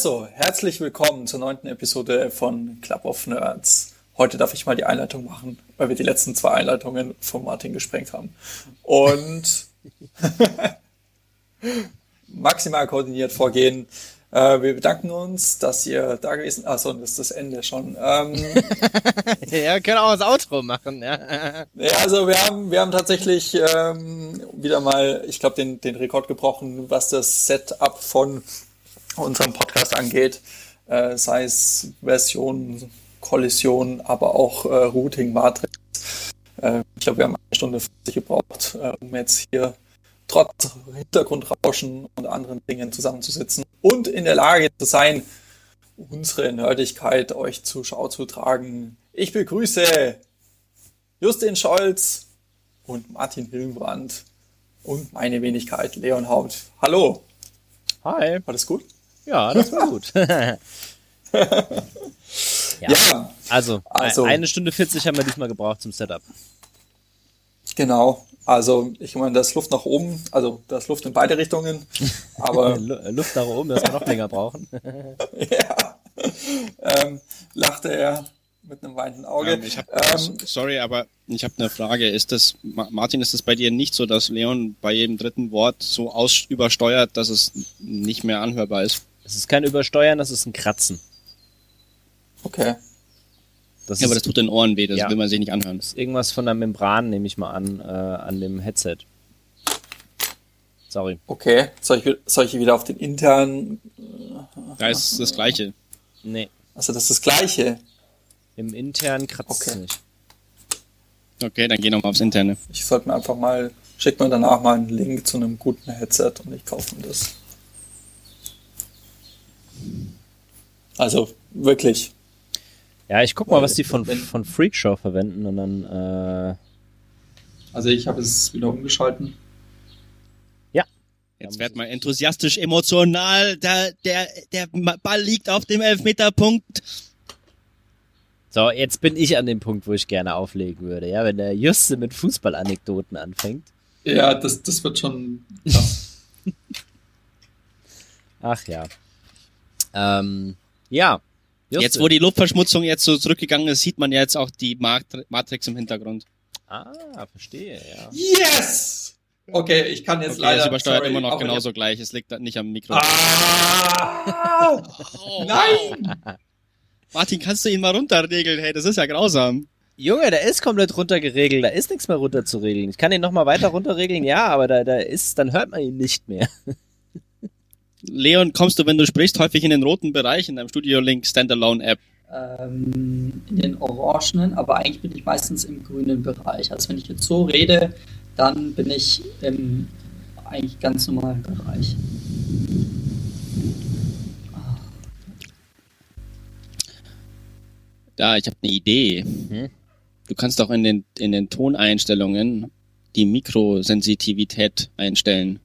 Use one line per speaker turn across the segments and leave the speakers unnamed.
Also, herzlich willkommen zur neunten Episode von Club of Nerds. Heute darf ich mal die Einleitung machen, weil wir die letzten zwei Einleitungen von Martin gesprengt haben. Und maximal koordiniert vorgehen. Äh, wir bedanken uns, dass ihr da gewesen Achso, das ist das Ende schon. Ähm,
ja, wir können auch das Outro machen. Ja,
ja also wir haben, wir haben tatsächlich ähm, wieder mal, ich glaube, den, den Rekord gebrochen, was das Setup von unserem Podcast angeht. Äh, sei es Version, Kollision, aber auch äh, Routing, Matrix. Äh, ich glaube, wir haben eine Stunde 50 gebraucht, äh, um jetzt hier trotz Hintergrundrauschen und anderen Dingen zusammenzusitzen und in der Lage zu sein, unsere Nerdigkeit euch zur Schau zu tragen. Ich begrüße Justin Scholz und Martin Hillenbrand und meine Wenigkeit Leon Haut. Hallo.
Hi.
War das gut?
Ja, das war gut. ja.
ja.
Also, also, eine Stunde 40 haben wir diesmal gebraucht zum Setup.
Genau. Also ich meine, da ist Luft nach oben, also da ist Luft in beide Richtungen. Aber
Luft nach oben, das wir noch länger brauchen.
ja. Ähm, lachte er mit einem weinenden Auge. Ähm,
hab, ähm, sorry, aber ich habe eine Frage. Ist das, Martin, ist es bei dir nicht so, dass Leon bei jedem dritten Wort so aus übersteuert, dass es nicht mehr anhörbar ist?
Es ist kein Übersteuern, das ist ein Kratzen.
Okay.
Das ja, aber das tut den Ohren weh, das ja, will man sich nicht anhören. Das
ist irgendwas von der Membran, nehme ich mal an, äh, an dem Headset. Sorry.
Okay, soll ich, soll ich wieder auf den internen...
Da ist das gleiche.
Nee.
Also das ist das gleiche?
Im internen kratzt okay. es nicht.
Okay, dann geh nochmal aufs interne.
Ich sollte mir einfach mal, schick mir danach mal einen Link zu einem guten Headset und ich kaufe mir das. Also wirklich,
ja, ich guck mal, was die von, von Freakshow verwenden und dann. Äh
also ich habe es wieder umgeschalten.
Ja.
Jetzt wird mal enthusiastisch emotional. Der, der, der Ball liegt auf dem Elfmeterpunkt.
So, jetzt bin ich an dem Punkt, wo ich gerne auflegen würde. Ja, wenn der Juste mit Fußballanekdoten anfängt.
Ja, das, das wird schon krass.
Ach ja. Ähm, ja,
Just jetzt, wo die Luftverschmutzung jetzt so zurückgegangen ist, sieht man ja jetzt auch die Matrix im Hintergrund.
Ah, verstehe, ja.
Yes! Okay, ich kann jetzt okay, leider.
Es übersteuert sorry, immer noch genauso gleich. Es liegt nicht am Mikro.
Ah! oh, Nein!
Martin, kannst du ihn mal runterregeln? Hey, das ist ja grausam.
Junge, der ist komplett runtergeregelt. Da ist nichts mehr runterzuregeln. Ich kann ihn noch mal weiter runterregeln, ja, aber da, da ist, dann hört man ihn nicht mehr.
Leon, kommst du, wenn du sprichst, häufig in den roten Bereich in deinem Studio Link Standalone App?
Ähm, in den orangenen, aber eigentlich bin ich meistens im grünen Bereich. Also wenn ich jetzt so rede, dann bin ich im eigentlich ganz normalen Bereich.
Da, ich habe eine Idee. Mhm. Du kannst auch in den, in den Toneinstellungen die Mikrosensitivität einstellen,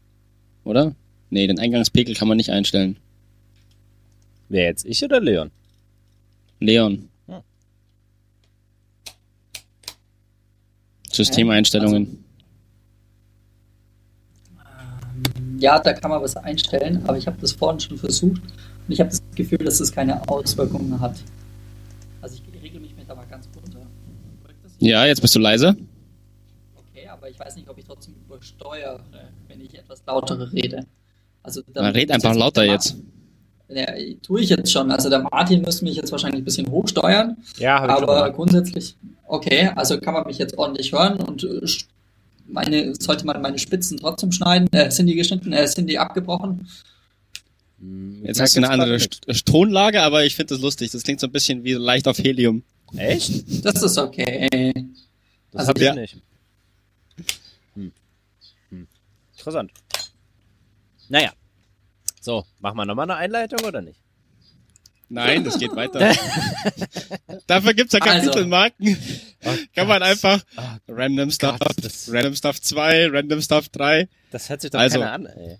oder? Nee, den Eingangspegel kann man nicht einstellen.
Wer jetzt? Ich oder Leon?
Leon. Hm. Systemeinstellungen.
Also, ja, da kann man was einstellen, aber ich habe das vorhin schon versucht und ich habe das Gefühl, dass es keine Auswirkungen hat. Also ich regel mich mit aber ganz runter.
Ja, jetzt bist du leise.
Okay, aber ich weiß nicht, ob ich trotzdem übersteuere, wenn ich etwas lauter rede.
Also dann red einfach lauter jetzt.
Ja, tue ich jetzt schon. Also der Martin müsste mich jetzt wahrscheinlich ein bisschen hochsteuern.
Ja,
aber grundsätzlich, okay, also kann man mich jetzt ordentlich hören und äh, meine, sollte man meine Spitzen trotzdem schneiden? Äh, sind die geschnitten? Äh, sind die abgebrochen?
Hm, jetzt hast du eine andere Tonlage, aber ich finde das lustig. Das klingt so ein bisschen wie leicht auf Helium.
Echt? Das ist okay.
Das also hab ich ja. nicht. Hm. Hm. Interessant. Naja. So, machen wir nochmal eine Einleitung oder nicht?
Nein, das geht weiter. Dafür gibt's ja Kapitelmarken. Also. Oh Kann man einfach oh Random Stuff, Gott, Random Stuff 2, Random Stuff 3.
Das hört sich doch also, keiner an, ey.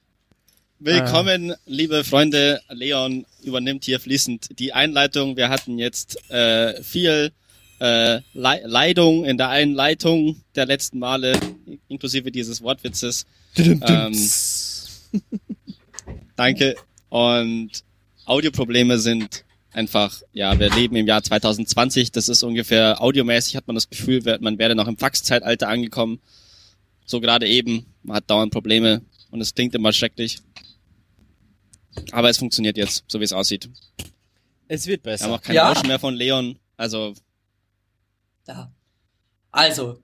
Willkommen, ah. liebe Freunde. Leon übernimmt hier fließend die Einleitung. Wir hatten jetzt äh, viel äh, Le Leidung in der Einleitung der letzten Male, inklusive dieses Wortwitzes. ähm, Danke. Und Audioprobleme sind einfach, ja, wir leben im Jahr 2020, das ist ungefähr audiomäßig, hat man das Gefühl, man wäre noch im Faxzeitalter angekommen. So gerade eben, man hat dauernd Probleme und es klingt immer schrecklich. Aber es funktioniert jetzt, so wie es aussieht.
Es wird besser.
Wir haben auch kein ja. Rauschen mehr von Leon, also.
Ja. Also,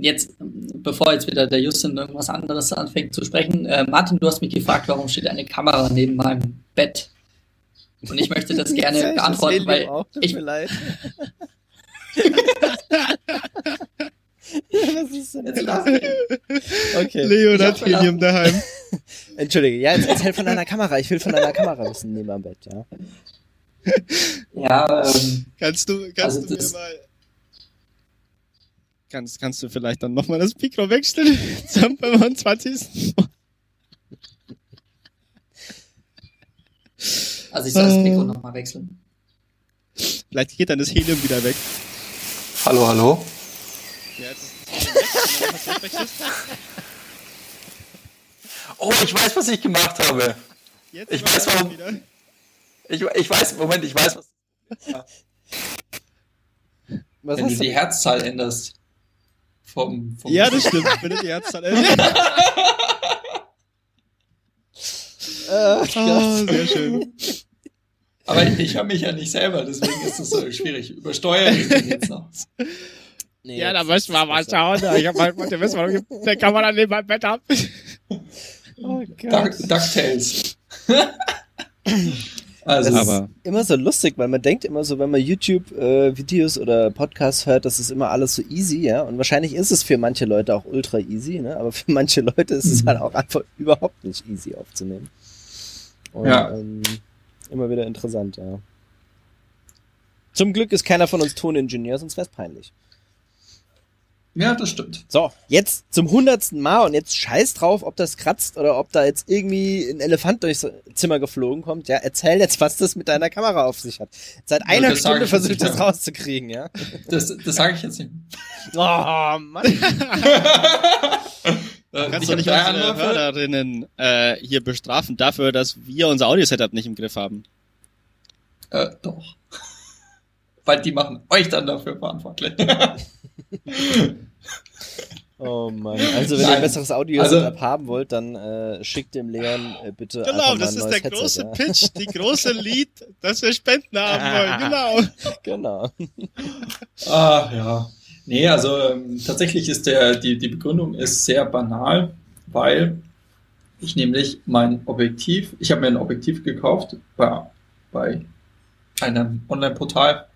jetzt, bevor jetzt wieder der Justin irgendwas anderes anfängt zu sprechen, äh, Martin, du hast mich gefragt, warum steht eine Kamera neben meinem Bett? Und ich möchte das gerne beantworten, weil auch, ich. Mir leid.
Was ist denn jetzt
Okay. Leo hat Helium daheim.
Entschuldige, ja, jetzt erzähl von deiner Kamera. Ich will von deiner Kamera wissen neben am Bett, ja.
Ja, ähm,
Kannst du, kannst also du mir mal. Kannst, kannst du vielleicht dann nochmal das Mikro wechseln? Zum 25.
Also ich soll das Mikro nochmal wechseln.
Vielleicht geht dann das Helium wieder weg.
Hallo, hallo.
Ja, jetzt ist.
Oh, ich weiß, was ich gemacht habe. Jetzt ich weiß, warum. Ich, ich weiß, Moment, ich weiß, was. Ja. was Wenn du die Herzzahl änderst. Vom, vom
ja, das stimmt. Wenn du die änderst.
Ach, oh, sehr schön. Aber ich höre mich ja nicht selber, deswegen ist das so schwierig. Übersteuern ich den jetzt noch.
Nee, ja, da müssen wir mal schauen. Ich hab mal, warte, wissen wir, den kann man dann neben meinem Bett haben.
Oh Gott. DuckTales.
Also, das aber ist immer so lustig, weil man denkt immer so, wenn man YouTube-Videos äh, oder Podcasts hört, das ist immer alles so easy, ja. Und wahrscheinlich ist es für manche Leute auch ultra easy, ne? Aber für manche Leute ist es mhm. halt auch einfach überhaupt nicht easy aufzunehmen. Und, ja. Ähm, immer wieder interessant, ja. Zum Glück ist keiner von uns Toningenieur, sonst wäre es peinlich.
Ja, das stimmt.
So, jetzt zum hundertsten Mal und jetzt scheiß drauf, ob das kratzt oder ob da jetzt irgendwie ein Elefant durchs Zimmer geflogen kommt. Ja, erzähl jetzt, was das mit deiner Kamera auf sich hat. Seit einer das Stunde versucht das rauszukriegen, ja.
Das, das sage ich jetzt nicht.
Oh, Mann.
Äh, Kannst du nicht unsere Hörerinnen äh, hier bestrafen dafür, dass wir unser Audio-Setup nicht im Griff haben?
Äh, doch. Weil die machen euch dann dafür verantwortlich.
Oh Mann. Also wenn Nein. ihr ein besseres Audio-Setup also, haben wollt, dann äh, schickt dem Leon äh, bitte
Genau, das ist der Headset, große ja. Pitch, die große Lied, dass wir Spenden haben wollen. Genau.
Genau. Ah, ja. Nee, also ähm, tatsächlich ist der, die, die Begründung ist sehr banal, weil ich nämlich mein Objektiv, ich habe mir ein Objektiv gekauft bei, bei einem Online-Portal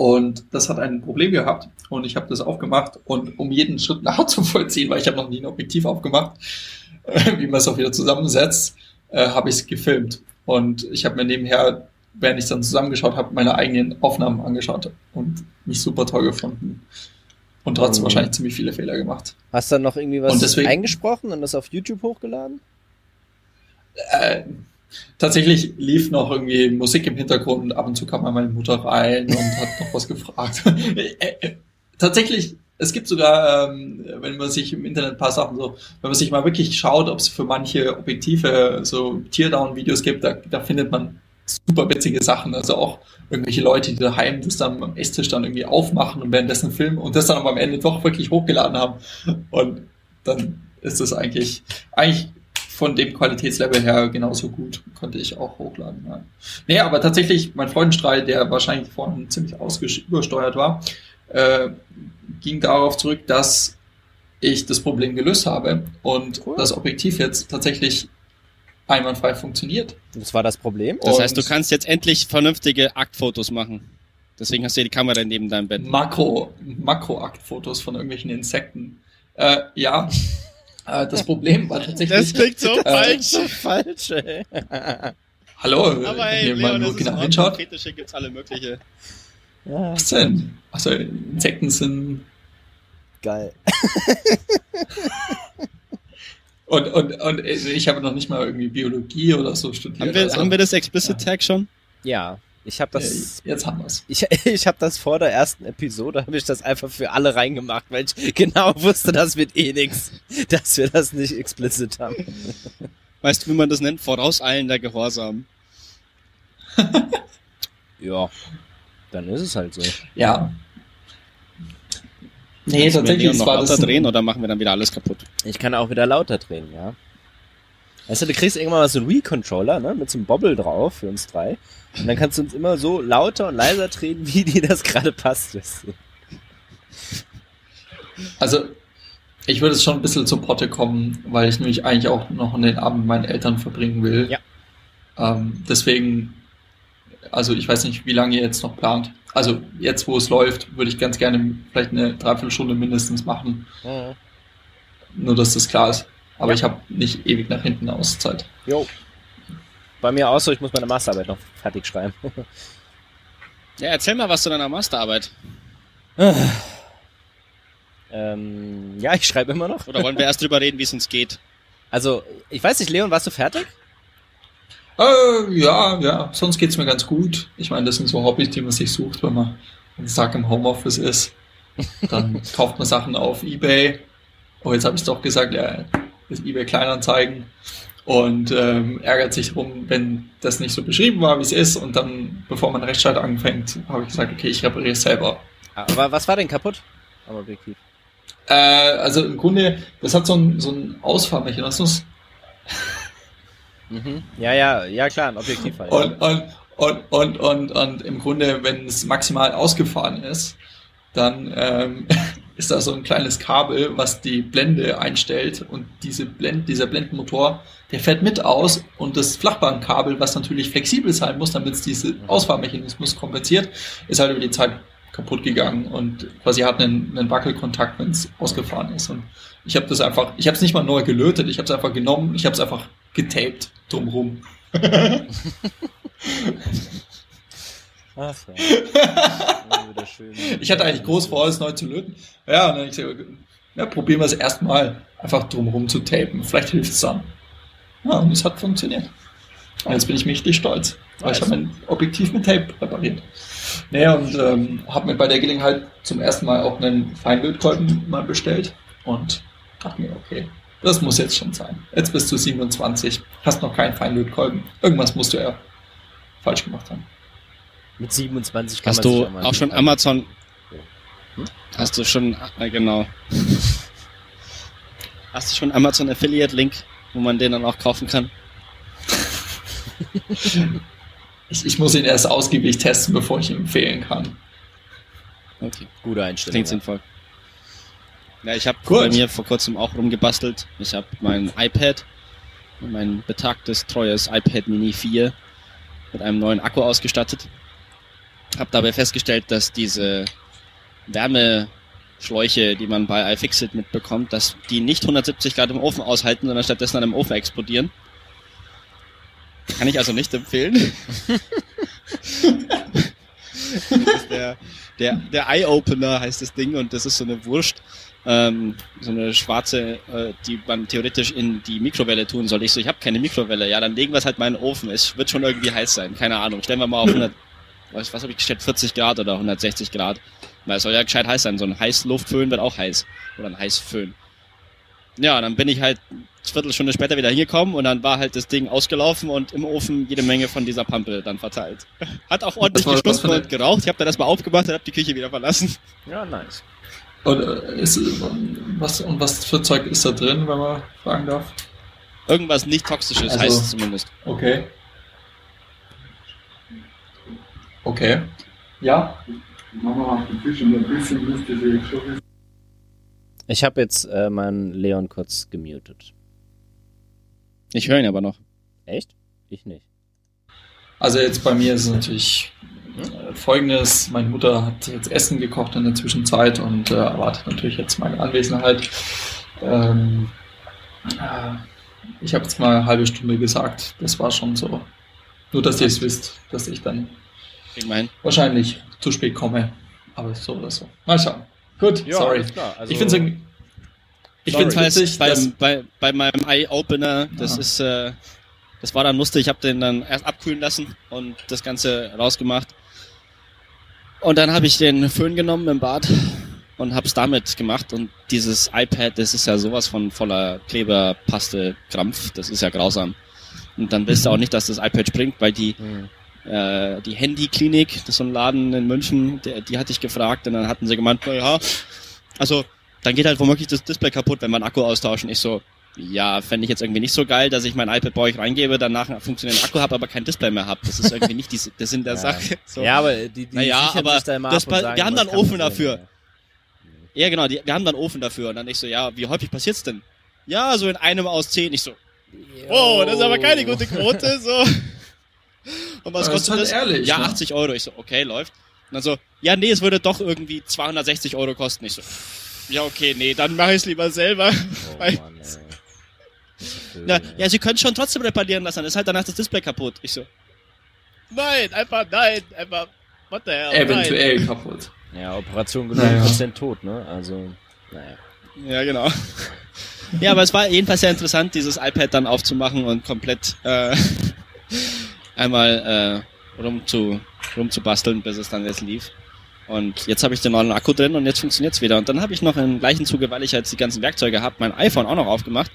und das hat ein Problem gehabt und ich habe das aufgemacht und um jeden Schritt nachzuvollziehen, weil ich habe noch nie ein Objektiv aufgemacht, äh, wie man es auch wieder zusammensetzt, äh, habe ich es gefilmt. Und ich habe mir nebenher während ich dann zusammengeschaut habe, meine eigenen Aufnahmen angeschaut und mich super toll gefunden. Und trotzdem mhm. wahrscheinlich ziemlich viele Fehler gemacht.
Hast du dann noch irgendwie was deswegen, eingesprochen und das auf YouTube hochgeladen?
Äh, tatsächlich lief noch irgendwie Musik im Hintergrund und ab und zu kam mal meine Mutter rein und hat noch was gefragt. Äh, äh, tatsächlich, es gibt sogar, ähm, wenn man sich im Internet ein paar Sachen so, wenn man sich mal wirklich schaut, ob es für manche Objektive so Teardown-Videos gibt, da, da findet man super witzige Sachen. Also auch irgendwelche Leute, die daheim das dann am Esstisch dann irgendwie aufmachen und währenddessen filmen und das dann aber am Ende doch wirklich hochgeladen haben. Und dann ist das eigentlich, eigentlich von dem Qualitätslevel her genauso gut. Konnte ich auch hochladen. Ja. Nee, aber tatsächlich, mein Freudenstrahl, der wahrscheinlich vorhin ziemlich übersteuert war, äh, ging darauf zurück, dass ich das Problem gelöst habe und cool. das Objektiv jetzt tatsächlich einwandfrei funktioniert.
Das war das Problem.
Das heißt, du kannst jetzt endlich vernünftige Aktfotos machen. Deswegen hast du ja die Kamera neben deinem Bett.
Makro, Makro-Aktfotos von irgendwelchen Insekten. Äh, ja, äh, das Problem war tatsächlich.
Das klingt so äh, falsch. So
falsch, ey.
Hallo,
Aber hey, Leon, mal nur genau hinschaut. Fetische gibt's alle mögliche.
Ja. Was denn? Also Insekten sind
geil.
Und, und, und ich habe noch nicht mal irgendwie Biologie oder so studiert.
Haben wir, also, haben wir das Explicit Tag schon?
Ja. Ich habe das.
Jetzt haben wir's.
Ich, ich habe das vor der ersten Episode, habe ich das einfach für alle reingemacht, weil ich genau wusste, das wird eh nix, dass wir das nicht explicit haben.
Weißt du, wie man das nennt? Vorauseilender Gehorsam.
Ja, dann ist es halt so.
Ja. Nee,
wir
tatsächlich es
noch
war
lauter
das.
drehen oder machen wir dann wieder alles kaputt?
Ich kann auch wieder lauter drehen, ja. Weißt du, du kriegst irgendwann mal so einen Wii-Controller, ne, mit so einem Bobble drauf für uns drei. Und dann kannst du uns immer so lauter und leiser drehen, wie dir das gerade passt. weißt du.
Also, ich würde es schon ein bisschen zur Potte kommen, weil ich nämlich eigentlich auch noch den Abend mit meinen Eltern verbringen will.
Ja.
Ähm, deswegen, also ich weiß nicht, wie lange ihr jetzt noch plant. Also jetzt, wo es läuft, würde ich ganz gerne vielleicht eine Dreiviertelstunde mindestens machen. Nur, dass das klar ist. Aber
Ja.
ich habe nicht ewig nach hinten aus Zeit.
Jo. Bei mir auch so, ich muss meine Masterarbeit noch fertig schreiben.
Ja, erzähl mal was zu deiner Masterarbeit.
ähm, ja, ich schreibe immer noch.
Oder wollen wir erst drüber reden, wie es uns geht?
Also, ich weiß nicht, Leon, warst du fertig?
Äh, ja, ja, sonst geht's mir ganz gut. Ich meine, das sind so Hobbys, die man sich sucht, wenn man den Tag im Homeoffice ist. Dann kauft man Sachen auf Ebay. Oh, jetzt habe ich doch gesagt, ja, das Ebay Kleinanzeigen. Und ähm, ärgert sich drum, wenn das nicht so beschrieben war, wie es ist. Und dann, bevor man Rechtsstreit anfängt, habe ich gesagt, okay, ich repariere es selber.
Aber was war denn kaputt? Am Objektiv.
Äh, also im Grunde, das hat so einen so einen Ausfahrmechanismus.
Mhm. Ja, ja, ja klar, ein Objektiv halt.
Und, und, und, und, und, und im Grunde, wenn es maximal ausgefahren ist, dann ähm, ist da so ein kleines Kabel, was die Blende einstellt und diese Blend, dieser Blendenmotor, der fährt mit aus und das Flachbandkabel, was natürlich flexibel sein muss, damit es diesen Ausfahrmechanismus kompensiert, ist halt über die Zeit kaputt gegangen und quasi hat einen, einen Wackelkontakt, wenn es ausgefahren ist. Und ich habe das einfach, ich habe es nicht mal neu gelötet, ich habe es einfach genommen, ich habe es einfach getaped drumrum.
Ach, schön.
Ich hatte eigentlich groß vor, es neu zu löten. Ja, und dann ich gesagt, ja, probieren wir es erstmal einfach drumherum zu tapen. Vielleicht hilft es dann. Ja, und es hat funktioniert. Und jetzt bin ich mächtig stolz, weil ich habe mein Objektiv mit Tape repariert. Naja, und ähm, habe mir bei der Gelegenheit zum ersten Mal auch einen Feinlötkolben mal bestellt und dachte mir, okay, das muss jetzt schon sein. Jetzt bist du 27, hast noch keinen Feinlötkolben. Irgendwas musst du ja falsch gemacht haben.
Mit 27 kann
Hast
man
du auch schon. Amazon?
Hm?
Hast du schon, äh, genau. Hast du schon Amazon Affiliate Link, wo man den dann auch kaufen kann?
Ich, ich muss ihn erst ausgiebig testen, bevor ich ihn empfehlen kann.
Okay,
Gute Einstellung.
klingt
ja.
sinnvoll. Ja, ich habe bei mir vor kurzem auch rumgebastelt. Ich habe mein iPad, mein betagtes, treues iPad Mini 4 mit einem neuen Akku ausgestattet. Habe dabei festgestellt, dass diese Wärmeschläuche, die man bei iFixit mitbekommt, dass die nicht 170 Grad im Ofen aushalten, sondern stattdessen an einem Ofen explodieren. Kann ich also nicht empfehlen. das ist der, der, der Eye-Opener heißt das Ding und das ist so eine Wurst, ähm, so eine schwarze, äh, die man theoretisch in die Mikrowelle tun soll. Ich so, ich habe keine Mikrowelle. Ja, dann legen wir es halt mal in den Ofen. Es wird schon irgendwie heiß sein. Keine Ahnung. Stellen wir mal auf 100, was, was habe ich gestellt? 40 Grad oder 160 Grad. Weil es soll ja gescheit heiß sein. So ein Heißluftföhn wird auch heiß. Oder ein Heißföhn. Ja, dann bin ich halt eine Viertelstunde später wieder hingekommen und dann war halt das Ding ausgelaufen und im Ofen jede Menge von dieser Pampe dann verteilt. Hat auch ordentlich
eine-
und geraucht. Ich habe dann erstmal aufgemacht und habe die Küche wieder verlassen.
Ja, nice.
Oder ist, was, und was für Zeug ist da drin, wenn man fragen darf?
Irgendwas nicht toxisches
Also-
heißt es zumindest.
Okay. Okay. Ja?
Mama macht den Fisch und ein bisschen lustige Stoffe.
Ich habe jetzt äh, meinen Leon kurz gemutet.
Ich höre ihn aber noch.
Echt? Ich nicht.
Also jetzt bei mir ist es natürlich äh, folgendes. Meine Mutter hat jetzt Essen gekocht in der Zwischenzeit und äh, erwartet natürlich jetzt meine Anwesenheit. Ähm, äh, ich habe jetzt mal eine halbe Stunde gesagt. Das war schon so. Nur, dass ihr es wisst, dass ich dann
Wir hin.
wahrscheinlich zu spät komme. Aber so oder so. Mal schauen. Gut, sorry.
alles klar. Also,
ich finde es. Ich
Sorry.
es
Jedenfalls
witzig,
beim, bei, bei meinem Eye-Opener, das
Ja.
ist, äh, das war dann lustig. Ich habe den dann erst abkühlen lassen und das Ganze rausgemacht. Und dann habe ich den Föhn genommen im Bad und habe es damit gemacht. Und dieses iPad, das ist ja sowas von voller Kleberpaste, Krampf. Das ist ja grausam. Und dann willst du auch nicht, dass das iPad springt, weil die
Hm.
Äh, die Handyklinik, das ist so ein Laden in München, der, die hatte ich gefragt und dann hatten sie gemeint, na ja, also dann geht halt womöglich das Display kaputt, wenn einen Akku austauschen. Ich so, ja, fände ich jetzt irgendwie nicht so geil, dass ich mein iPad bei euch reingebe, danach einen funktionierenden Akku habe, aber kein Display mehr habe. Das ist irgendwie nicht die, der Sinn der
Ja.
Sache. So.
Ja, aber die, die
Naja, aber das
und sagen,
wir haben dann Ofen dafür. Ja, genau, die, wir haben dann Ofen dafür. Und dann ich so, ja, wie häufig passiert's denn? Ja, so in einem aus zehn. Ich so,
ja.
oh, das ist aber keine gute Quote, so. Und was kostet das?
ehrlich,
ja,
ne?
80 Euro. Ich so, okay, läuft. Und dann so, ja, nee, es würde doch irgendwie 260 Euro kosten. Ich so, ja, okay, nee, dann mache ich es lieber selber.
Oh, Mann, ey.
Ja, sie können schon trotzdem reparieren lassen, dann ist halt danach das Display kaputt. Ich so, nein, einfach nein, einfach, what the hell,
Eventuell kaputt.
Ja, Operation genug
Naja.
Prozent tot, ne? Also, naja.
nein. Ja, genau. Ja, aber es war jedenfalls sehr interessant, dieses iPad dann aufzumachen und komplett äh, einmal äh, rum zu rumzubasteln, bis es dann jetzt lief. Und jetzt habe ich den neuen Akku drin und jetzt funktioniert's wieder. Und dann habe ich noch im gleichen Zuge, weil ich jetzt die ganzen Werkzeuge habe, mein iPhone auch noch aufgemacht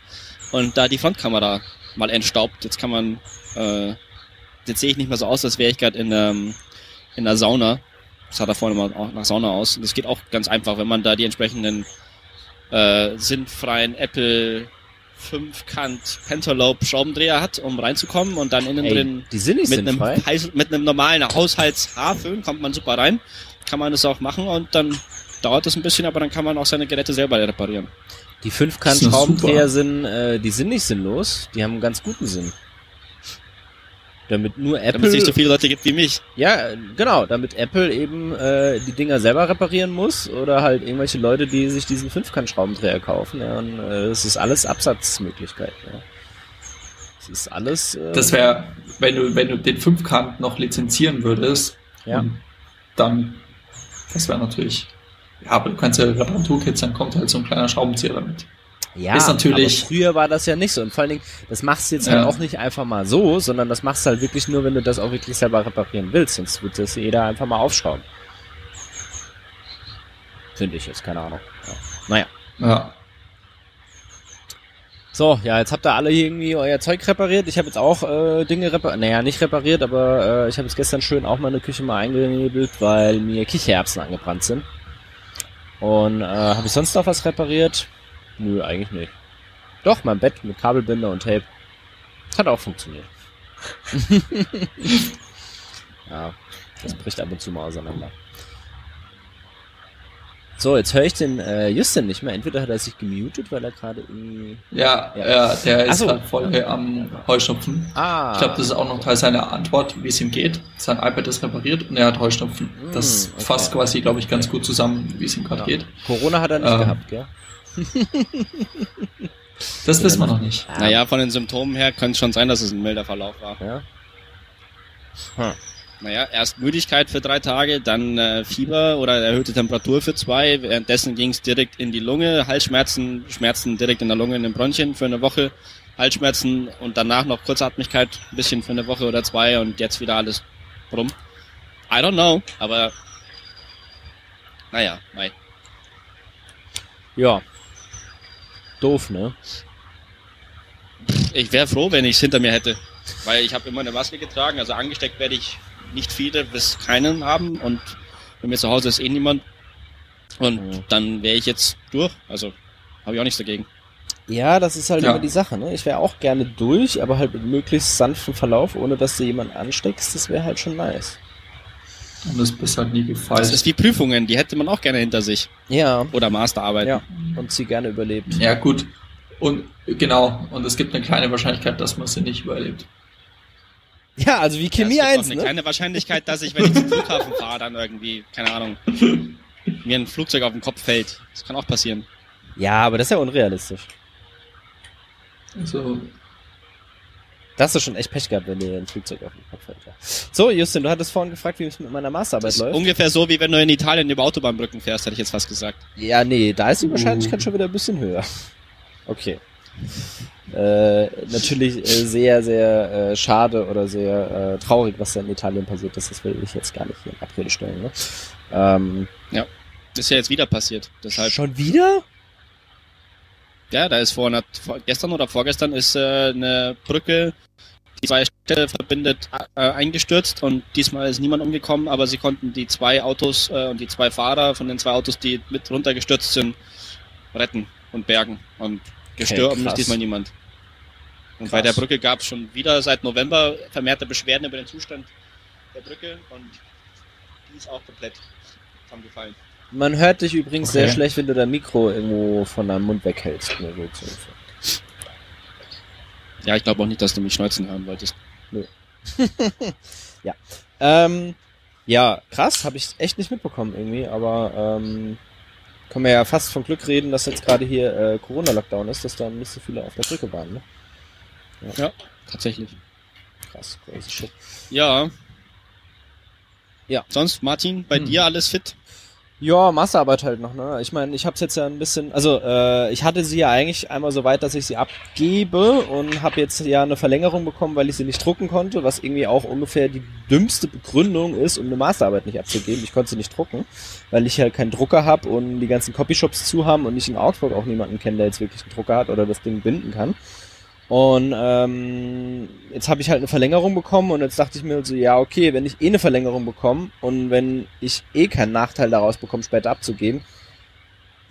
und da die Frontkamera mal entstaubt. Jetzt kann man, äh, jetzt sehe ich nicht mehr so aus, als wäre ich gerade in, ähm, in der Sauna. Das sah da vorne mal auch nach Sauna aus. Und das geht auch ganz einfach, wenn man da die entsprechenden äh, sinnfreien Apple 5 Kant Pentalobe Schraubendreher hat, um reinzukommen und dann innen
Ey,
drin
die sind nicht
mit einem. Heiß- mit einem normalen Haushaltshaarföhn kommt man super rein, kann man das auch machen und dann dauert das ein bisschen, aber dann kann man auch seine Geräte selber reparieren.
Die fünfkant Schraubendreher sind, äh, die sind nicht sinnlos. Die haben einen ganz guten Sinn. Damit nur Apple,
Damit es nicht so viele Leute gibt wie mich.
ja, äh, genau, damit Apple eben äh, die Dinger selber reparieren muss oder halt irgendwelche Leute, die sich diesen fünfkant Schraubendreher kaufen. Ja, und äh, das ist alles Absatzmöglichkeit. Ja. Das ist alles. Äh,
Das wäre, wenn du, wenn du den Fünfkant noch lizenzieren würdest,
Ja.
dann, das wäre natürlich, ja, aber du kannst ja Reparaturkits, dann kommt halt so ein kleiner Schraubenzieher damit.
Ja,
Ist natürlich-
aber früher war das ja nicht so. Und vor allen Dingen, das machst du jetzt
Ja.
halt auch nicht einfach mal so, sondern das machst du halt wirklich nur, wenn du das auch wirklich selber reparieren willst. Sonst wird das jeder einfach mal aufschrauben. Finde ich jetzt, keine Ahnung. Ja. Naja.
Ja.
So, ja, jetzt habt ihr alle hier irgendwie euer Zeug repariert. Ich habe jetzt auch äh, Dinge repariert. Naja, nicht repariert, aber äh, ich habe jetzt gestern schön auch meine Küche mal eingenebelt, weil mir Kichererbsen angebrannt sind. Und äh, habe ich sonst noch was repariert? Nö, eigentlich nicht. Doch, mein Bett mit Kabelbinder und Tape. Hat auch funktioniert. ja, das bricht ab und zu mal auseinander. So, jetzt höre ich den äh, Justin nicht mehr. Entweder hat er sich gemutet, weil er gerade irgendwie...
Ja,
Ja.
ja. der ist
so.
gerade voll am Heuschnupfen.
Ah.
Ich glaube, das ist auch noch Teil seiner Antwort, wie es ihm geht. Sein iPad ist repariert und er hat Heuschnupfen. Das
Mm, okay.
fasst quasi, glaube ich, ganz gut zusammen, wie es ihm gerade
Ja.
geht.
Corona hat er nicht
Ähm.
gehabt, gell?
Das wissen wir noch nicht.
Naja, von den Symptomen her könnte es schon sein, dass es ein milder Verlauf war.
Ja.
Naja, erst Müdigkeit für drei Tage, dann äh, Fieber oder erhöhte Temperatur für zwei. Währenddessen ging es direkt in die Lunge, Halsschmerzen, Schmerzen direkt in der Lunge, in den Bronchien für eine Woche, Halsschmerzen und danach noch Kurzatmigkeit, ein bisschen für eine Woche oder zwei und jetzt wieder alles rum. I don't know, aber naja, nein.
Ja. Doof, ne?
Ich wäre froh, wenn ich es hinter mir hätte, weil ich habe immer eine Maske getragen, also angesteckt werde ich nicht viele bis keinen haben und bei mir zu Hause ist eh niemand und
Mhm.
dann wäre ich jetzt durch, also habe ich auch nichts dagegen.
Ja, das ist halt
Ja.
immer die Sache, ne? Ich wäre auch gerne durch, aber halt mit möglichst sanftem Verlauf, ohne dass du jemanden ansteckst, das wäre halt schon nice.
Und das bist halt nie
Das
gefallen.
ist wie Prüfungen, die hätte man auch gerne hinter sich
Ja.
oder Masterarbeit.
Ja. Und sie gerne überlebt.
Ja, gut. Und genau, und es gibt eine kleine Wahrscheinlichkeit, dass man sie nicht überlebt.
Ja, also wie
Ja,
Chemie
es gibt
1,
auch eine
ne?
kleine Wahrscheinlichkeit, dass ich, wenn ich zum Flughafen fahre, dann irgendwie, keine Ahnung, mir ein Flugzeug auf den Kopf fällt. Das kann auch passieren.
Ja, aber das ist ja unrealistisch.
Also,
Da hast du schon echt Pech gehabt, wenn dir ein Flugzeug auf den Kopf fällt. Ja. So, Justin, du hattest vorhin gefragt, wie es mit meiner Masterarbeit
Das ist
läuft.
ungefähr so, wie wenn du in Italien über Autobahnbrücken fährst, hätte ich jetzt fast gesagt.
Ja, nee, da ist die Wahrscheinlichkeit
Uh.
schon wieder ein bisschen höher. Okay. Äh, natürlich äh, sehr, sehr äh, schade oder sehr äh, traurig, was da in Italien passiert ist. Das will ich jetzt gar nicht hier in Abrede stellen. Ne? Ähm,
Ist ja jetzt wieder passiert. Deshalb,
schon wieder?
Ja, da ist vor, einer, vor gestern oder vorgestern ist äh, eine Brücke, die zwei Städte verbindet, äh, eingestürzt und diesmal ist niemand umgekommen, aber sie konnten die zwei Autos äh, und die zwei Fahrer von den zwei Autos, die mit runtergestürzt sind, retten und bergen. Und gestorben
krass.
ist diesmal niemand. Und
Krass.
bei der Brücke gab es schon wieder seit November vermehrte Beschwerden über den Zustand der Brücke und die ist auch komplett zusammengefallen.
Man hört dich übrigens
Okay.
sehr schlecht, wenn du dein Mikro irgendwo von deinem Mund weghältst. So.
Ja, ich glaube auch nicht, dass du mich schneuzen hören wolltest.
Ähm, ja, krass, habe ich echt nicht mitbekommen irgendwie, aber ähm, können wir ja fast von Glück reden, dass jetzt gerade hier äh, Corona-Lockdown ist, dass da nicht so viele auf der Brücke waren, ne?
Tatsächlich.
Krass, crazy shit.
Ja.
Ja.
Sonst, Martin, bei
Hm.
dir alles fit?
Ja, Masterarbeit halt noch, ne? Ich meine, ich hab's jetzt ja ein bisschen, also äh, ich hatte sie ja eigentlich einmal so weit, dass ich sie abgebe und habe jetzt ja eine Verlängerung bekommen, weil ich sie nicht drucken konnte, was irgendwie auch ungefähr die dümmste Begründung ist, um eine Masterarbeit nicht abzugeben. Ich konnte sie nicht drucken, weil ich halt keinen Drucker habe und die ganzen Copyshops zu haben und ich in Augsburg auch niemanden kenne, der jetzt wirklich einen Drucker hat oder das Ding binden kann. Und ähm, jetzt habe ich halt eine Verlängerung bekommen und jetzt dachte ich mir so, ja, okay, wenn ich eh eine Verlängerung bekomme und wenn ich eh keinen Nachteil daraus bekomme, später abzugeben,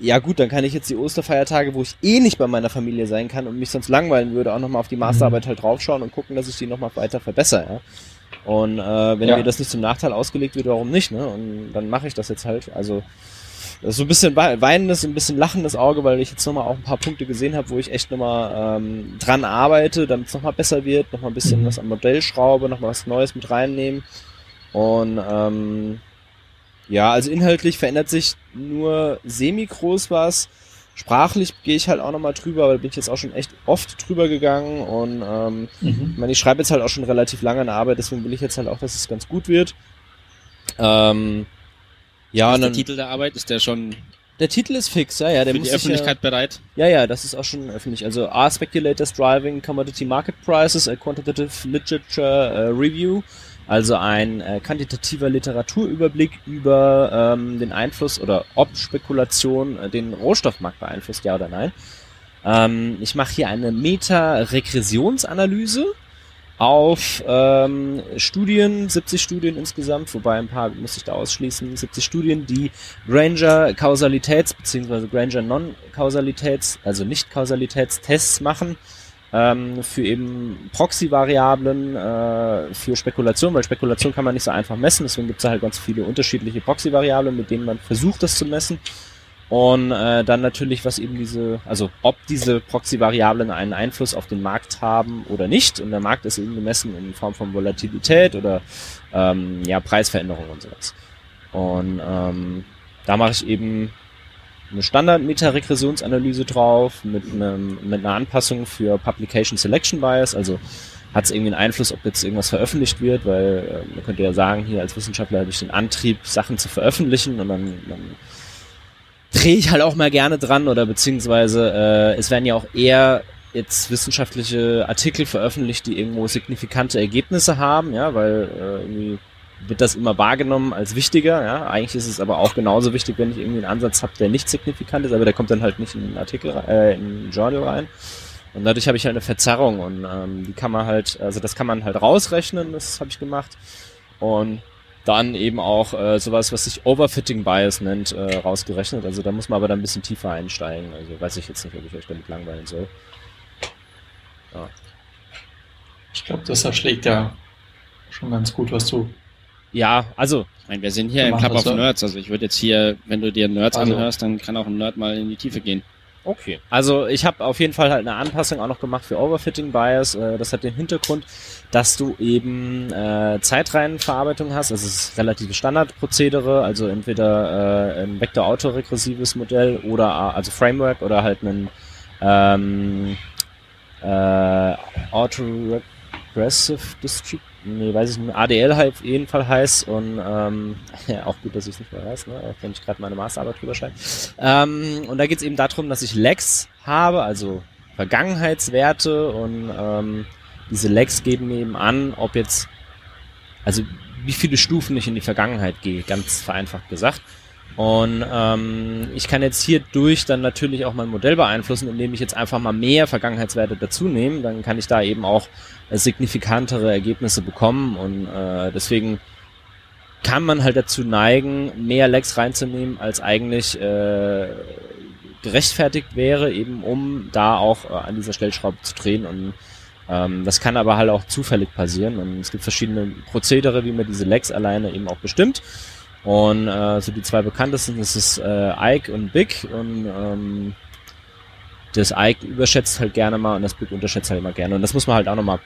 ja gut, dann kann ich jetzt die Osterfeiertage, wo ich eh nicht bei meiner Familie sein kann und mich sonst langweilen würde, auch nochmal auf die Masterarbeit halt draufschauen und gucken, dass ich die nochmal weiter verbessere, ja. Und äh, wenn
Ja.
mir das nicht zum Nachteil ausgelegt wird, warum nicht, ne? Und dann mache ich das jetzt halt. Also so ein bisschen wei- weinendes, ein bisschen lachendes Auge, weil ich jetzt nochmal auch ein paar Punkte gesehen habe, wo ich echt nochmal ähm, dran arbeite, damit es nochmal besser wird, nochmal ein bisschen
Mhm.
was am Modell schraube, nochmal was Neues mit reinnehmen. Und ähm, ja, also inhaltlich verändert sich nur semi-groß was. Sprachlich gehe ich halt auch nochmal drüber, weil bin ich jetzt auch schon echt oft drüber gegangen und ähm,
Mhm.
ich meine, ich schreibe jetzt halt auch schon relativ lange an der Arbeit, deswegen will ich jetzt halt auch, dass es ganz gut wird. Ähm, ja,
ist
und
der Titel der Arbeit, ist der schon
der Titel ist fix, ja, ja, der
für
muss
die
sich ja-
Öffentlichkeit bereit?
ja, ja, das ist auch schon öffentlich. Also R Speculators Driving Commodity Market Prices, a Quantitative Literature äh, Review. Also ein äh, quantitativer Literaturüberblick über ähm, den Einfluss oder ob Spekulation äh, den Rohstoffmarkt beeinflusst, ja oder nein. Ähm, ich mache hier eine Meta-Regressionsanalyse auf ähm, Studien, 70 Studien insgesamt, wobei ein paar muss ich da ausschließen, 70 Studien, die Granger-Kausalitäts- bzw. Granger-Non-Kausalitäts-, also Nicht-Kausalitätstests machen ähm, für eben Proxy-Variablen, äh, für Spekulation, weil Spekulation kann man nicht so einfach messen, deswegen gibt es halt ganz viele unterschiedliche Proxy-Variablen, mit denen man versucht, das zu messen. Und äh, dann natürlich, was eben diese, also ob diese Proxy-Variablen einen Einfluss auf den Markt haben oder nicht. Und der Markt ist eben gemessen in Form von Volatilität oder ähm, ja, Preisveränderungen und sowas. Und ähm, da mache ich eben eine Standard-Meta-Regressionsanalyse drauf mit, einem, mit einer Anpassung für Publication Selection Bias. Also hat es irgendwie einen Einfluss, ob jetzt irgendwas veröffentlicht wird, weil äh, man könnte ja sagen, hier als Wissenschaftler habe ich den Antrieb, Sachen zu veröffentlichen und dann, dann drehe ich halt auch mal gerne dran oder beziehungsweise äh, es werden ja auch eher jetzt wissenschaftliche Artikel veröffentlicht, die irgendwo signifikante Ergebnisse haben, ja, weil äh, irgendwie wird das immer wahrgenommen als wichtiger, ja. Eigentlich ist es aber auch genauso wichtig, wenn ich irgendwie einen Ansatz habe, der nicht signifikant ist, aber der kommt dann halt nicht in einen Artikel, äh, in ein Journal rein. Und dadurch habe ich halt eine Verzerrung und ähm, die kann man halt, also das kann man halt rausrechnen, das habe ich gemacht. Und dann eben auch äh, sowas, was sich Overfitting Bias nennt, äh, rausgerechnet. Also da muss man aber dann ein bisschen tiefer einsteigen. Also weiß ich jetzt nicht, ob ich euch damit langweilen soll.
Ich glaube, das erschlägt ja schon ganz gut, was du.
Ja, also
Ich meine, wir sind hier im Club of. Nerds, also ich würde jetzt hier, wenn du dir Nerds
Also-
anhörst, dann kann auch ein Nerd mal in die Tiefe gehen.
Okay. Also ich habe auf jeden Fall halt eine Anpassung auch noch gemacht für Overfitting Bias. Äh, Das hat den Hintergrund, dass du eben äh, Zeitreihenverarbeitung hast. Also es ist relativ Standardprozedere, also entweder äh, ein vektor-autoregressives Modell oder äh, also Framework oder halt ein ähm, äh, Autoregressive Distrib Nee, weiß ich nicht. ADL halt auf jeden Fall heißt und ähm, ja, auch gut, dass ich es nicht mehr weiß, ne? auch wenn ich gerade meine Masterarbeit drüber schreibe. Ähm, und da geht es eben darum, dass ich Lags habe, also Vergangenheitswerte und ähm, diese Lags geben eben an, ob jetzt, also wie viele Stufen ich in die Vergangenheit gehe, ganz vereinfacht gesagt. Und ähm, ich kann jetzt hierdurch dann natürlich auch mein Modell beeinflussen, indem ich jetzt einfach mal mehr Vergangenheitswerte dazu nehme. Dann kann ich da eben auch äh, signifikantere Ergebnisse bekommen. Und äh, deswegen kann man halt dazu neigen, mehr Lags reinzunehmen, als eigentlich äh, gerechtfertigt wäre, eben um da auch äh, an dieser Stellschraube zu drehen. Und ähm, das kann aber halt auch zufällig passieren. Und es gibt verschiedene Prozedere, wie man diese Lags alleine eben auch bestimmt. Und äh, so die zwei bekanntesten, das ist äh, Ike und Big. Und ähm, das Ike überschätzt halt gerne mal und das Big unterschätzt halt immer gerne. Und das muss man halt auch nochmal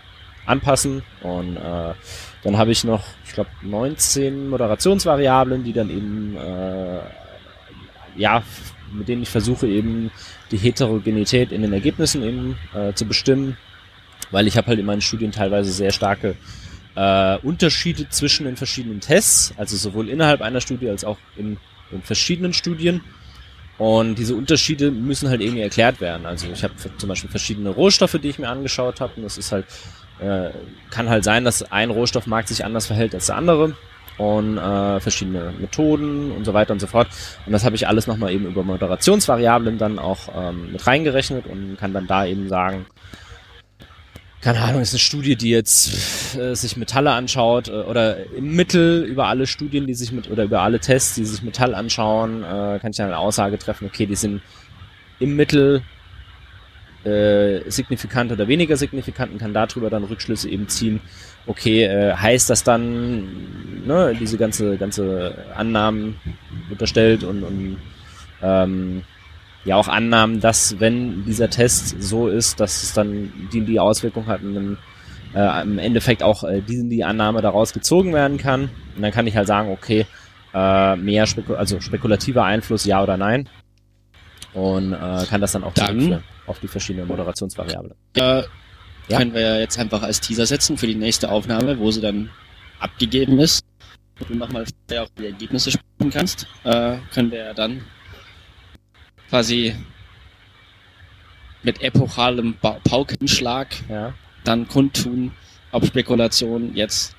anpassen. Und äh, dann habe ich noch, ich glaube, 19 Moderationsvariablen, die dann eben, äh, ja, mit denen ich versuche eben die Heterogenität in den Ergebnissen eben äh, zu bestimmen. Weil ich habe halt in meinen Studien teilweise sehr starke äh, Unterschiede zwischen den verschiedenen Tests, also sowohl innerhalb einer Studie als auch in, in verschiedenen Studien. Und diese Unterschiede müssen halt irgendwie erklärt werden. Also ich habe zum Beispiel verschiedene Rohstoffe, die ich mir angeschaut habe. Und das ist halt, äh, kann halt sein, dass ein Rohstoffmarkt sich anders verhält als der andere. Und äh, verschiedene Methoden und so weiter und so fort. Und das habe ich alles nochmal eben über Moderationsvariablen dann auch ähm, mit reingerechnet und kann dann da eben sagen, keine Ahnung, ist eine Studie, die jetzt äh, sich Metalle anschaut äh, oder im Mittel über alle Studien, die sich mit oder über alle Tests, die sich Metall anschauen, äh, kann ich dann eine Aussage treffen, okay, die sind im Mittel äh, signifikant oder weniger signifikant und kann darüber dann Rückschlüsse eben ziehen. Okay, äh, heißt das dann, ne, diese ganze ganze Annahmen unterstellt und, und ähm, ja auch Annahmen, dass wenn dieser Test so ist, dass es dann die, die Auswirkung hat und dann äh, im Endeffekt auch äh, die, die Annahme daraus gezogen werden kann. Und dann kann ich halt sagen, okay, äh, mehr Speku also spekulativer Einfluss, ja oder nein. Und äh, kann das dann auch
Dann-
auf die verschiedenen Moderationsvariablen.
Äh,
Ja.
Können wir ja jetzt einfach als Teaser setzen für die nächste Aufnahme, wo sie dann abgegeben ist. Und du nochmal auch die Ergebnisse sprechen kannst. Äh, können wir ja dann quasi mit epochalem ba Paukenschlag
Ja.
dann kundtun, ob Spekulation jetzt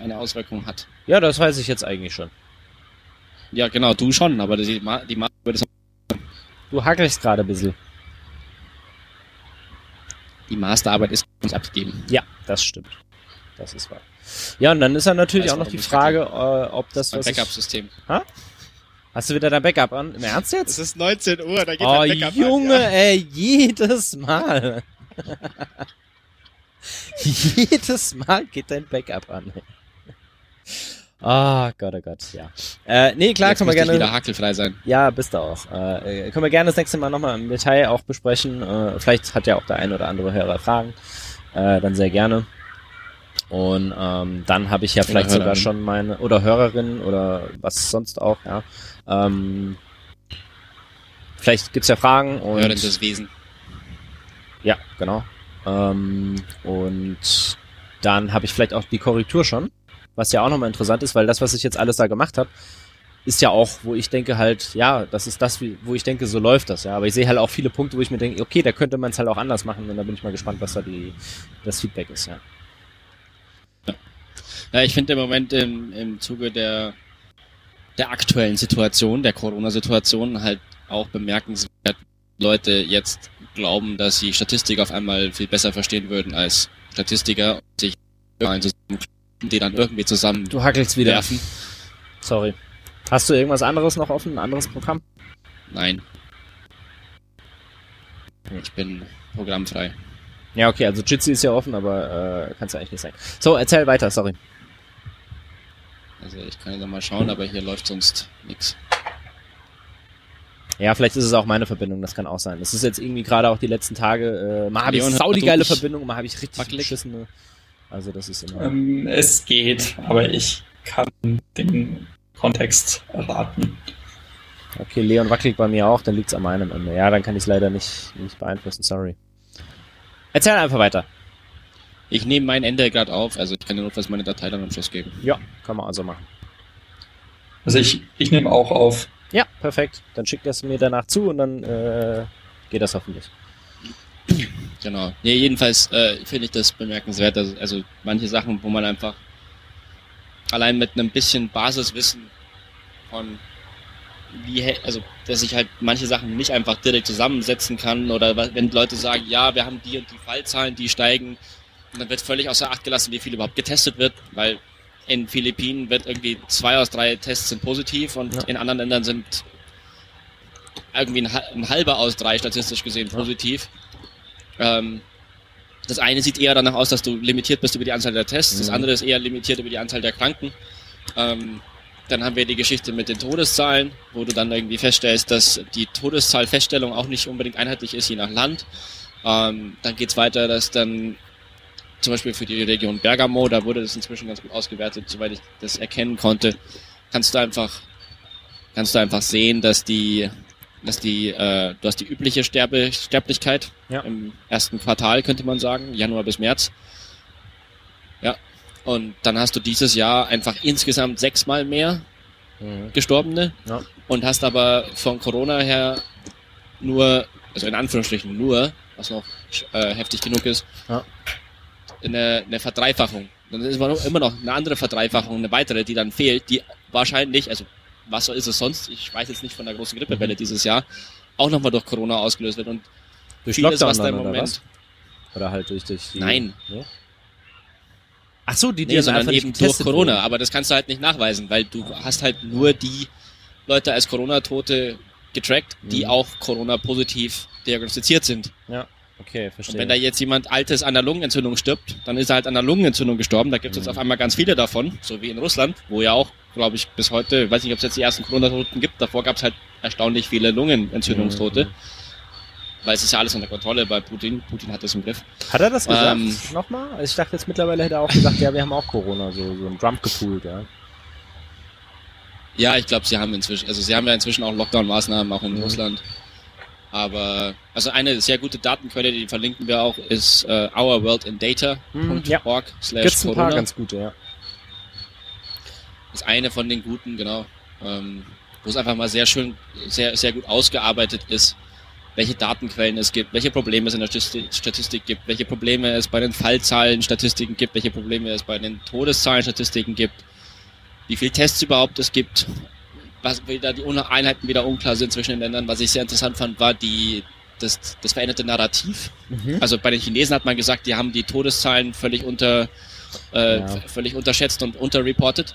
eine Auswirkung hat.
ja, das weiß ich jetzt eigentlich schon.
Ja, genau, du schon, aber die, Ma die Maßgabe wird es
Du hackelst gerade ein bisschen.
die Masterarbeit ist nicht abgegeben.
Ja, das stimmt. Das ist wahr. Ja, und dann ist dann natürlich
Weiß
auch noch die Frage, äh, ob das
Ein
was ich,
Backup-System.
Hast du wieder dein Backup an? Im Ernst jetzt?
ist 19 Uhr, da
Oh, Junge, ey, jedes Mal. jedes Mal geht dein Backup an. Ah, Gott, oh Gott, ja. Äh, nee, klar,
Jetzt
können wir gerne.
wieder hakelfrei sein.
Ja, bist du auch. Äh, äh, können wir gerne das nächste Mal nochmal im Detail auch besprechen. Äh, vielleicht hat ja auch der ein oder andere Hörer Fragen. Äh, dann sehr gerne. Und ähm, dann habe ich ja vielleicht sogar
Hörerin.
schon meine, oder Hörerin oder was sonst auch, ja. Ähm, vielleicht gibt's ja Fragen und
Hörendes Wesen.
ja, genau. Ähm, und dann habe ich vielleicht auch die Korrektur schon, was ja auch nochmal interessant ist, weil das, was ich jetzt alles da gemacht habe, ist ja auch, wo ich denke halt, ja, das ist das, wo ich denke, so läuft das, ja. Aber ich sehe halt auch viele Punkte, wo ich mir denke, okay, da könnte man es halt auch anders machen und da bin ich mal gespannt, was da die, das Feedback ist, ja.
Ja, ich finde im Moment im, im Zuge der, der aktuellen Situation, der Corona-Situation, halt auch bemerkenswert, Leute jetzt glauben, dass sie Statistik auf einmal viel besser verstehen würden als Statistiker und sich die dann irgendwie zusammen
Du hackelst wieder.
werfen.
Sorry. Hast du irgendwas anderes noch offen, ein anderes Programm?
Nein. Ich bin programmfrei.
Ja, okay, also Jitsi ist ja offen, aber äh, kann's ja eigentlich nicht sein. So, erzähl weiter, sorry.
Also ich kann ja mal schauen, aber hier läuft sonst nichts.
Ja, vielleicht ist es auch meine Verbindung, das kann auch sein. Das ist jetzt irgendwie gerade auch die letzten Tage, äh, mal habe ich sau die geile Verbindung, mal habe ich richtig
wackelig?
beschissene. Also das ist immer.
Ähm, es geht, aber ich kann den Kontext erraten.
Okay, Leon wackelt bei mir auch, dann liegt's an meinem Ende. Ja, dann kann ich es leider nicht, nicht beeinflussen, sorry. Erzähl einfach weiter.
Ich nehme mein Ende gerade auf, also ich kann dir notfalls meine Datei dann am Schluss geben.
Ja, kann man also machen.
Also ich, ich nehme auch auf.
Ja, perfekt. Dann schickt das mir danach zu und dann äh, geht das hoffentlich.
Genau. Nee, jedenfalls äh, finde ich das bemerkenswert. Also, also manche Sachen, wo man einfach allein mit einem bisschen Basiswissen von wie, also, dass ich halt manche Sachen nicht einfach direkt zusammensetzen kann oder wenn Leute sagen, ja, wir haben die und die Fallzahlen, die steigen, dann wird völlig außer Acht gelassen, wie viel überhaupt getestet wird, weil in Philippinen wird irgendwie zwei aus drei Tests sind positiv und
Ja.
in anderen Ländern sind irgendwie ein, hal- ein halber aus drei statistisch gesehen positiv. Ähm, das eine sieht eher danach aus, dass du limitiert bist über die Anzahl der Tests, das
Mhm.
andere ist eher limitiert über die Anzahl der Kranken. Ähm, dann haben wir die Geschichte mit den Todeszahlen, wo du dann irgendwie feststellst, dass die Todeszahlfeststellung auch nicht unbedingt einheitlich ist, je nach Land. Ähm, dann geht's weiter, dass dann zum Beispiel für die Region Bergamo, da wurde das inzwischen ganz gut ausgewertet, soweit ich das erkennen konnte, kannst du einfach, kannst du einfach sehen, dass die, dass die, äh, du hast die übliche Sterbe, Sterblichkeit
Ja.
im ersten Quartal, könnte man sagen, Januar bis März. Und dann hast du dieses Jahr einfach insgesamt sechsmal mehr
Mhm.
Gestorbene
Ja.
und hast aber von Corona her nur, also in Anführungsstrichen nur, was noch äh, heftig genug ist,
Ja.
eine, eine Verdreifachung. Dann ist immer noch- immer noch eine andere Verdreifachung, eine weitere, die dann fehlt, die wahrscheinlich, also was ist es sonst, ich weiß jetzt nicht von der großen
Mhm.
Grippewelle dieses Jahr, auch nochmal durch Corona ausgelöst wird und
Durch
vieles,
Lockdown
was da im
oder
Moment,
was? Oder halt durch, die...
Nein.
Nee? Ach so, die, die
nee,
dann
sondern eben durch Corona,
wurden.
aber das kannst du halt nicht nachweisen, weil du hast halt nur die Leute als Corona-Tote getrackt, die
Mhm.
auch Corona-positiv diagnostiziert sind.
Okay,
Und
verstehe.
wenn da jetzt jemand Altes an der Lungenentzündung stirbt, dann ist er halt an der Lungenentzündung gestorben. Da gibt es jetzt
Mhm.
auf einmal ganz viele davon, so wie in Russland, wo ja auch, glaube ich, bis heute, ich weiß nicht, ob es jetzt die ersten Corona-Toten gibt, davor gab es halt erstaunlich viele Lungenentzündungstote.
Mhm.
Weil es ist ja alles unter Kontrolle bei Putin. Putin hat das im Griff.
Hat er das gesagt?
Ähm,
Nochmal? Also ich dachte jetzt mittlerweile hätte er auch gesagt, ja, wir haben auch Corona, so, so ein Trump gepoolt, ja.
Ja, ich glaube, sie haben inzwischen, also sie haben ja inzwischen auch Lockdown-Maßnahmen auch in
Mhm.
Russland. Aber, also eine sehr gute Datenquelle, die verlinken wir auch, ist äh, ourworldindata.org slash
Gibt's ein paar
Corona.
ganz gute, ja.
ist eine von den guten, genau. Ähm, wo es einfach mal sehr schön, sehr, sehr gut ausgearbeitet ist, welche Datenquellen es gibt, welche Probleme es in der Statistik, gibt, welche Probleme es bei den Fallzahlen Statistiken gibt, welche Probleme es bei den Todeszahlen Statistiken gibt, wie viel Tests überhaupt es gibt, was wieder die Einheiten wieder unklar sind zwischen den Ländern. Was ich sehr interessant fand, war die das, das veränderte Narrativ.
Mhm.
Also bei den Chinesen hat man gesagt, die haben die Todeszahlen völlig unter äh,
Ja.
völlig unterschätzt und unterreportet.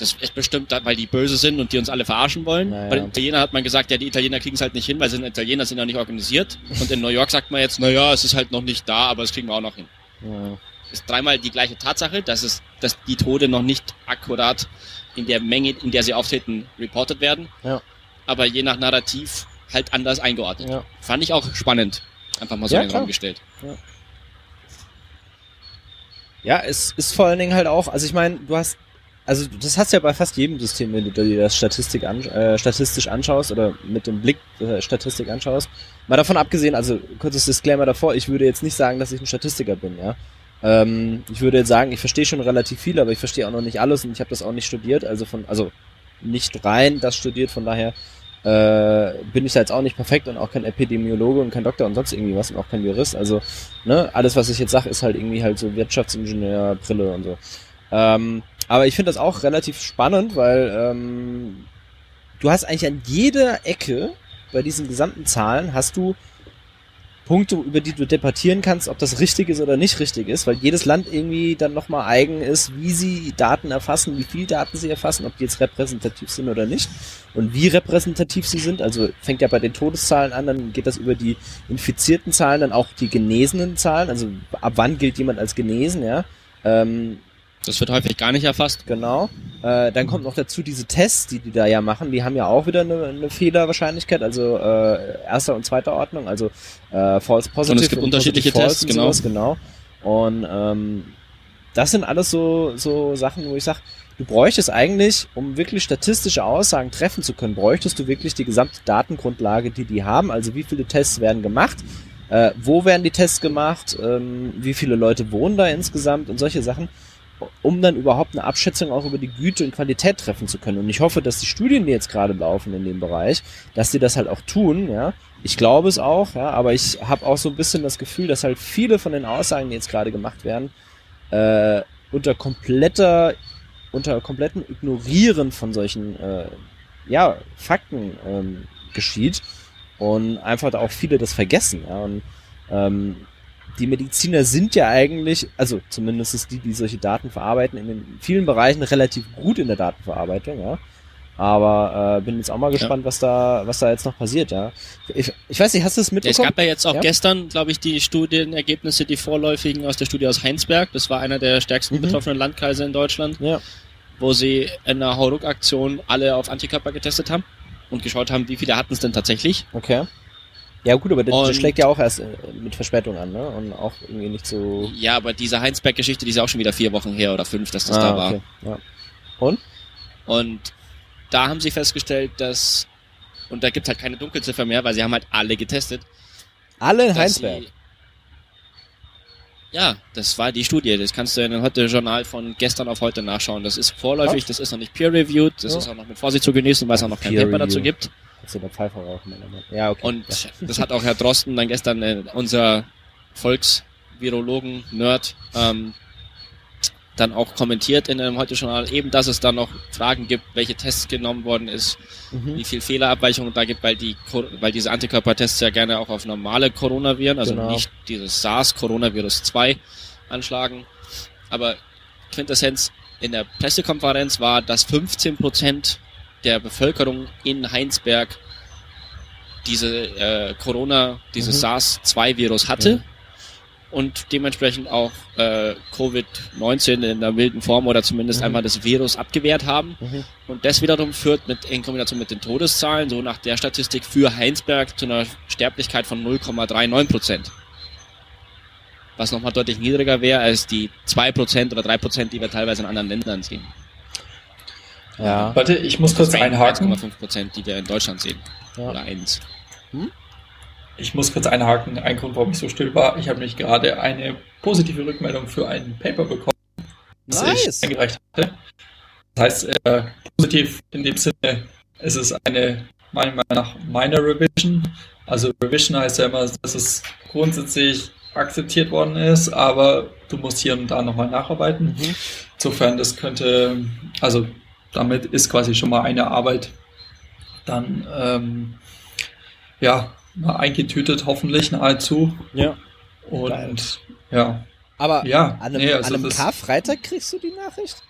Das ist bestimmt, weil die böse sind und die uns alle verarschen wollen.
Naja.
Bei den Italienern hat man gesagt, ja, die Italiener kriegen es halt nicht hin, weil sie sind Italiener, sind ja nicht organisiert. Und in New York sagt man jetzt, naja, es ist halt noch nicht da, aber das kriegen wir auch noch hin.
ja.
Ist dreimal die gleiche Tatsache, dass es, dass die Tode noch nicht akkurat in der Menge, in der sie auftreten, reported werden.
Ja.
Aber je nach Narrativ halt anders eingeordnet.
Ja.
Fand ich auch spannend. Einfach mal so
Ja,
in den. Raum gestellt.
Ja, es ist vor allen Dingen halt auch, also ich meine, du hast, also das hast du ja bei fast jedem System, wenn du dir das Statistik an, äh, statistisch anschaust oder mit dem Blick äh, Statistik anschaust. Mal davon abgesehen, also kurzes Disclaimer davor, ich würde jetzt nicht sagen, dass ich ein Statistiker bin, ja. Ähm, ich würde jetzt sagen, ich verstehe schon relativ viel, aber ich verstehe auch noch nicht alles und ich habe das auch nicht studiert, also von, also nicht rein das studiert, von daher äh, bin ich da jetzt auch nicht perfekt und auch kein Epidemiologe und kein Doktor und sonst irgendwie was und auch kein Jurist. Also, ne, alles, was ich jetzt sage, ist halt irgendwie halt so Wirtschaftsingenieur, Brille und so. Ähm, aber ich finde das auch relativ spannend, weil ähm, du hast eigentlich an jeder Ecke bei diesen gesamten Zahlen hast du Punkte, über die du debattieren kannst, ob das richtig ist oder nicht richtig ist, weil jedes Land irgendwie dann nochmal eigen ist, wie sie Daten erfassen, wie viel Daten sie erfassen, ob die jetzt repräsentativ sind oder nicht und wie repräsentativ sie sind. Also fängt ja bei den Todeszahlen an, dann geht das über die infizierten Zahlen, dann auch die genesenen Zahlen, also ab wann gilt jemand als genesen, ja. Ähm,
Das wird häufig gar nicht erfasst.
Genau. Äh, dann kommt noch dazu diese Tests, die die da ja machen. Die haben ja auch wieder eine, eine Fehlerwahrscheinlichkeit, also äh, erster und zweiter Ordnung, also äh, False Positive.
Und es gibt unterschiedliche
Positive
Tests,
und sowas, genau. Und ähm, das sind alles so, so Sachen, wo ich sage, du bräuchtest eigentlich, um wirklich statistische Aussagen treffen zu können, bräuchtest du wirklich die gesamte Datengrundlage, die die haben. Also wie viele Tests werden gemacht, äh, wo werden die Tests gemacht, ähm, wie viele Leute wohnen da insgesamt und solche Sachen um dann überhaupt eine Abschätzung auch über die Güte und Qualität treffen zu können. Und ich hoffe, dass die Studien, die jetzt gerade laufen in dem Bereich, dass die das halt auch tun, ja. Ich glaube es auch, ja, aber ich habe auch so ein bisschen das Gefühl, dass halt viele von den Aussagen, die jetzt gerade gemacht werden, äh, unter kompletter, unter kompletten Ignorieren von solchen äh, ja, Fakten ähm, geschieht und einfach auch viele das vergessen. Ja, und ähm, die Mediziner sind ja eigentlich, also zumindest ist die, die solche Daten verarbeiten, in den vielen Bereichen relativ gut in der Datenverarbeitung, ja. Aber äh, bin jetzt auch mal gespannt, ja. was da, was da jetzt noch passiert, ja. Ich, ich weiß nicht, hast du es mitbekommen?
Ja, es gab ja jetzt auch ja? gestern, glaube ich, die Studienergebnisse, die vorläufigen aus der Studie aus Heinsberg. Das war einer der stärksten mhm. betroffenen Landkreise in Deutschland. Ja. Wo sie in einer Hauruck-Aktion alle auf Antikörper getestet haben und geschaut haben, wie viele hatten es denn tatsächlich.
Okay. Ja gut, aber das, schlägt ja auch erst äh, mit Verspätung an, ne? Und auch irgendwie nicht so.
Ja, aber diese Heinsberg-Geschichte, die ist auch schon wieder vier Wochen her oder fünf, dass das ah, da war. Okay. Ja.
Und?
Und da haben sie festgestellt, dass und da gibt halt keine Dunkelziffer mehr, weil sie haben halt alle getestet.
Alle in Heinsberg? Sie,
ja, das war die Studie. Das kannst du in dem Heute-Journal von gestern auf heute nachschauen. Das ist vorläufig, das ist noch nicht peer-reviewed, das ja. ist auch noch mit Vorsicht zu genießen, weil es auch noch kein Paper dazu gibt.
Kannst du der Pfeife rauchen? Ja, okay.
Und ja. das hat auch Herr Drosten dann gestern, äh, unser Volksvirologen, Nerd, ähm, dann auch kommentiert in dem Heute-Journal, eben, dass es dann noch Fragen gibt, welche Tests genommen worden ist, mhm. wie viel Fehlerabweichungen da gibt, weil die, weil diese Antikörpertests ja gerne auch auf normale Coronaviren, also genau. nicht dieses SARS-Coronavirus 2 anschlagen. Aber Quintessenz in der Pressekonferenz war, dass 15 Prozent der Bevölkerung in Heinsberg diese äh, Corona, dieses mhm. SARS-2-Virus hatte. Mhm und dementsprechend auch äh, Covid-19 in der milden Form oder zumindest mhm. einmal das Virus abgewehrt haben. Mhm. Und das wiederum führt mit, in Kombination mit den Todeszahlen, so nach der Statistik für Heinsberg, zu einer Sterblichkeit von 0,39 Prozent. Was nochmal deutlich niedriger wäre als die 2% oder 3%, die wir teilweise in anderen Ländern sehen.
Ja. Warte, ich muss kurz einhaken.
1,5%, die wir in Deutschland sehen. Ja. Oder 1. Hm?
Ich muss kurz einhaken. Ein Grund, warum ich so still war. Ich habe nämlich gerade eine positive Rückmeldung für ein Paper bekommen, das nice. ich eingereicht hatte. Das heißt, äh, positiv in dem Sinne, es ist eine, meiner Meinung nach, minor Revision. Also Revision heißt ja immer, dass es grundsätzlich akzeptiert worden ist, aber du musst hier und da nochmal nacharbeiten. Mhm. Insofern, das könnte, also damit ist quasi schon mal eine Arbeit dann ähm, ja eingetütet, hoffentlich nahezu.
Ja.
Und Geil. ja.
Aber ja, an einem, nee, also an einem Karfreitag kriegst du die Nachricht?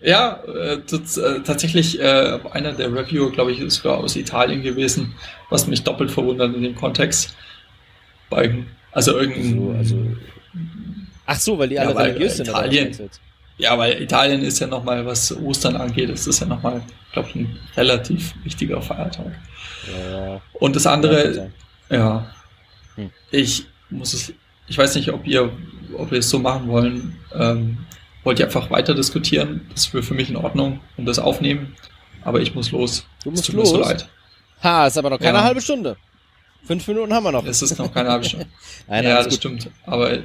Ja, äh, das, äh, tatsächlich äh, einer der Reviewer, glaube ich, ist sogar aus Italien gewesen, was mich doppelt verwundert in dem Kontext. Bei, also irgendein.
Also, also, ach so, weil die alle ja, religiös
sind. Italien, ja, weil Italien ist ja nochmal, was Ostern angeht, ist das ja nochmal, glaube ich, ein relativ wichtiger Feiertag. Ja. Und das andere, ja, hm. ich muss es, ich weiß nicht, ob ihr, ob wir es so machen wollen, ähm, wollt ihr einfach weiter diskutieren, das wäre für mich in Ordnung und das aufnehmen, aber ich muss los.
Du musst los? so leid. Ha, ist aber noch keine ja. halbe Stunde. Fünf Minuten haben wir noch.
Es ist noch keine halbe Stunde. Nein, ja, das gut. stimmt. Aber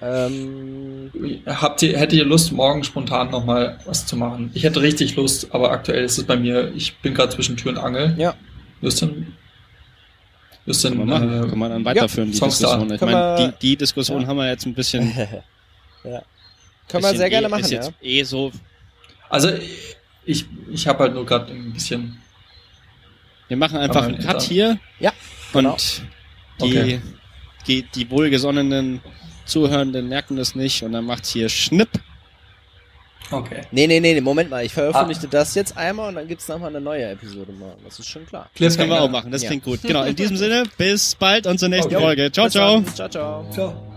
ähm, Habt ihr, hättet ihr Lust, morgen spontan nochmal was zu machen? Ich hätte richtig Lust, aber aktuell ist es bei mir, ich bin gerade zwischen Tür und Angel.
Ja.
Justin?
Justin, Kann man. Äh, Kann man dann weiterführen, ja, die Diskussion. Ich meine, die, die Diskussion ja. haben wir jetzt ein bisschen.
ja. Können wir sehr gerne eh, machen, ist
jetzt ja. eh so.
Also, ich, ich habe halt nur gerade ein bisschen.
Wir machen einfach einen Cut hier.
Ja.
Genau. Und die, okay. die, die wohlgesonnenen Zuhörenden merken das nicht und dann macht's hier Schnipp.
Okay. Nee, nee, nee, Moment mal. Ich veröffentliche ah. das jetzt einmal und dann gibt's nochmal eine neue Episode morgen. Das ist schon klar.
Das können wir auch machen. Das ja. klingt gut. Genau. In diesem Sinne, bis bald und zur nächsten okay. Folge. Ciao, ciao.
Ciao, ciao. Ciao.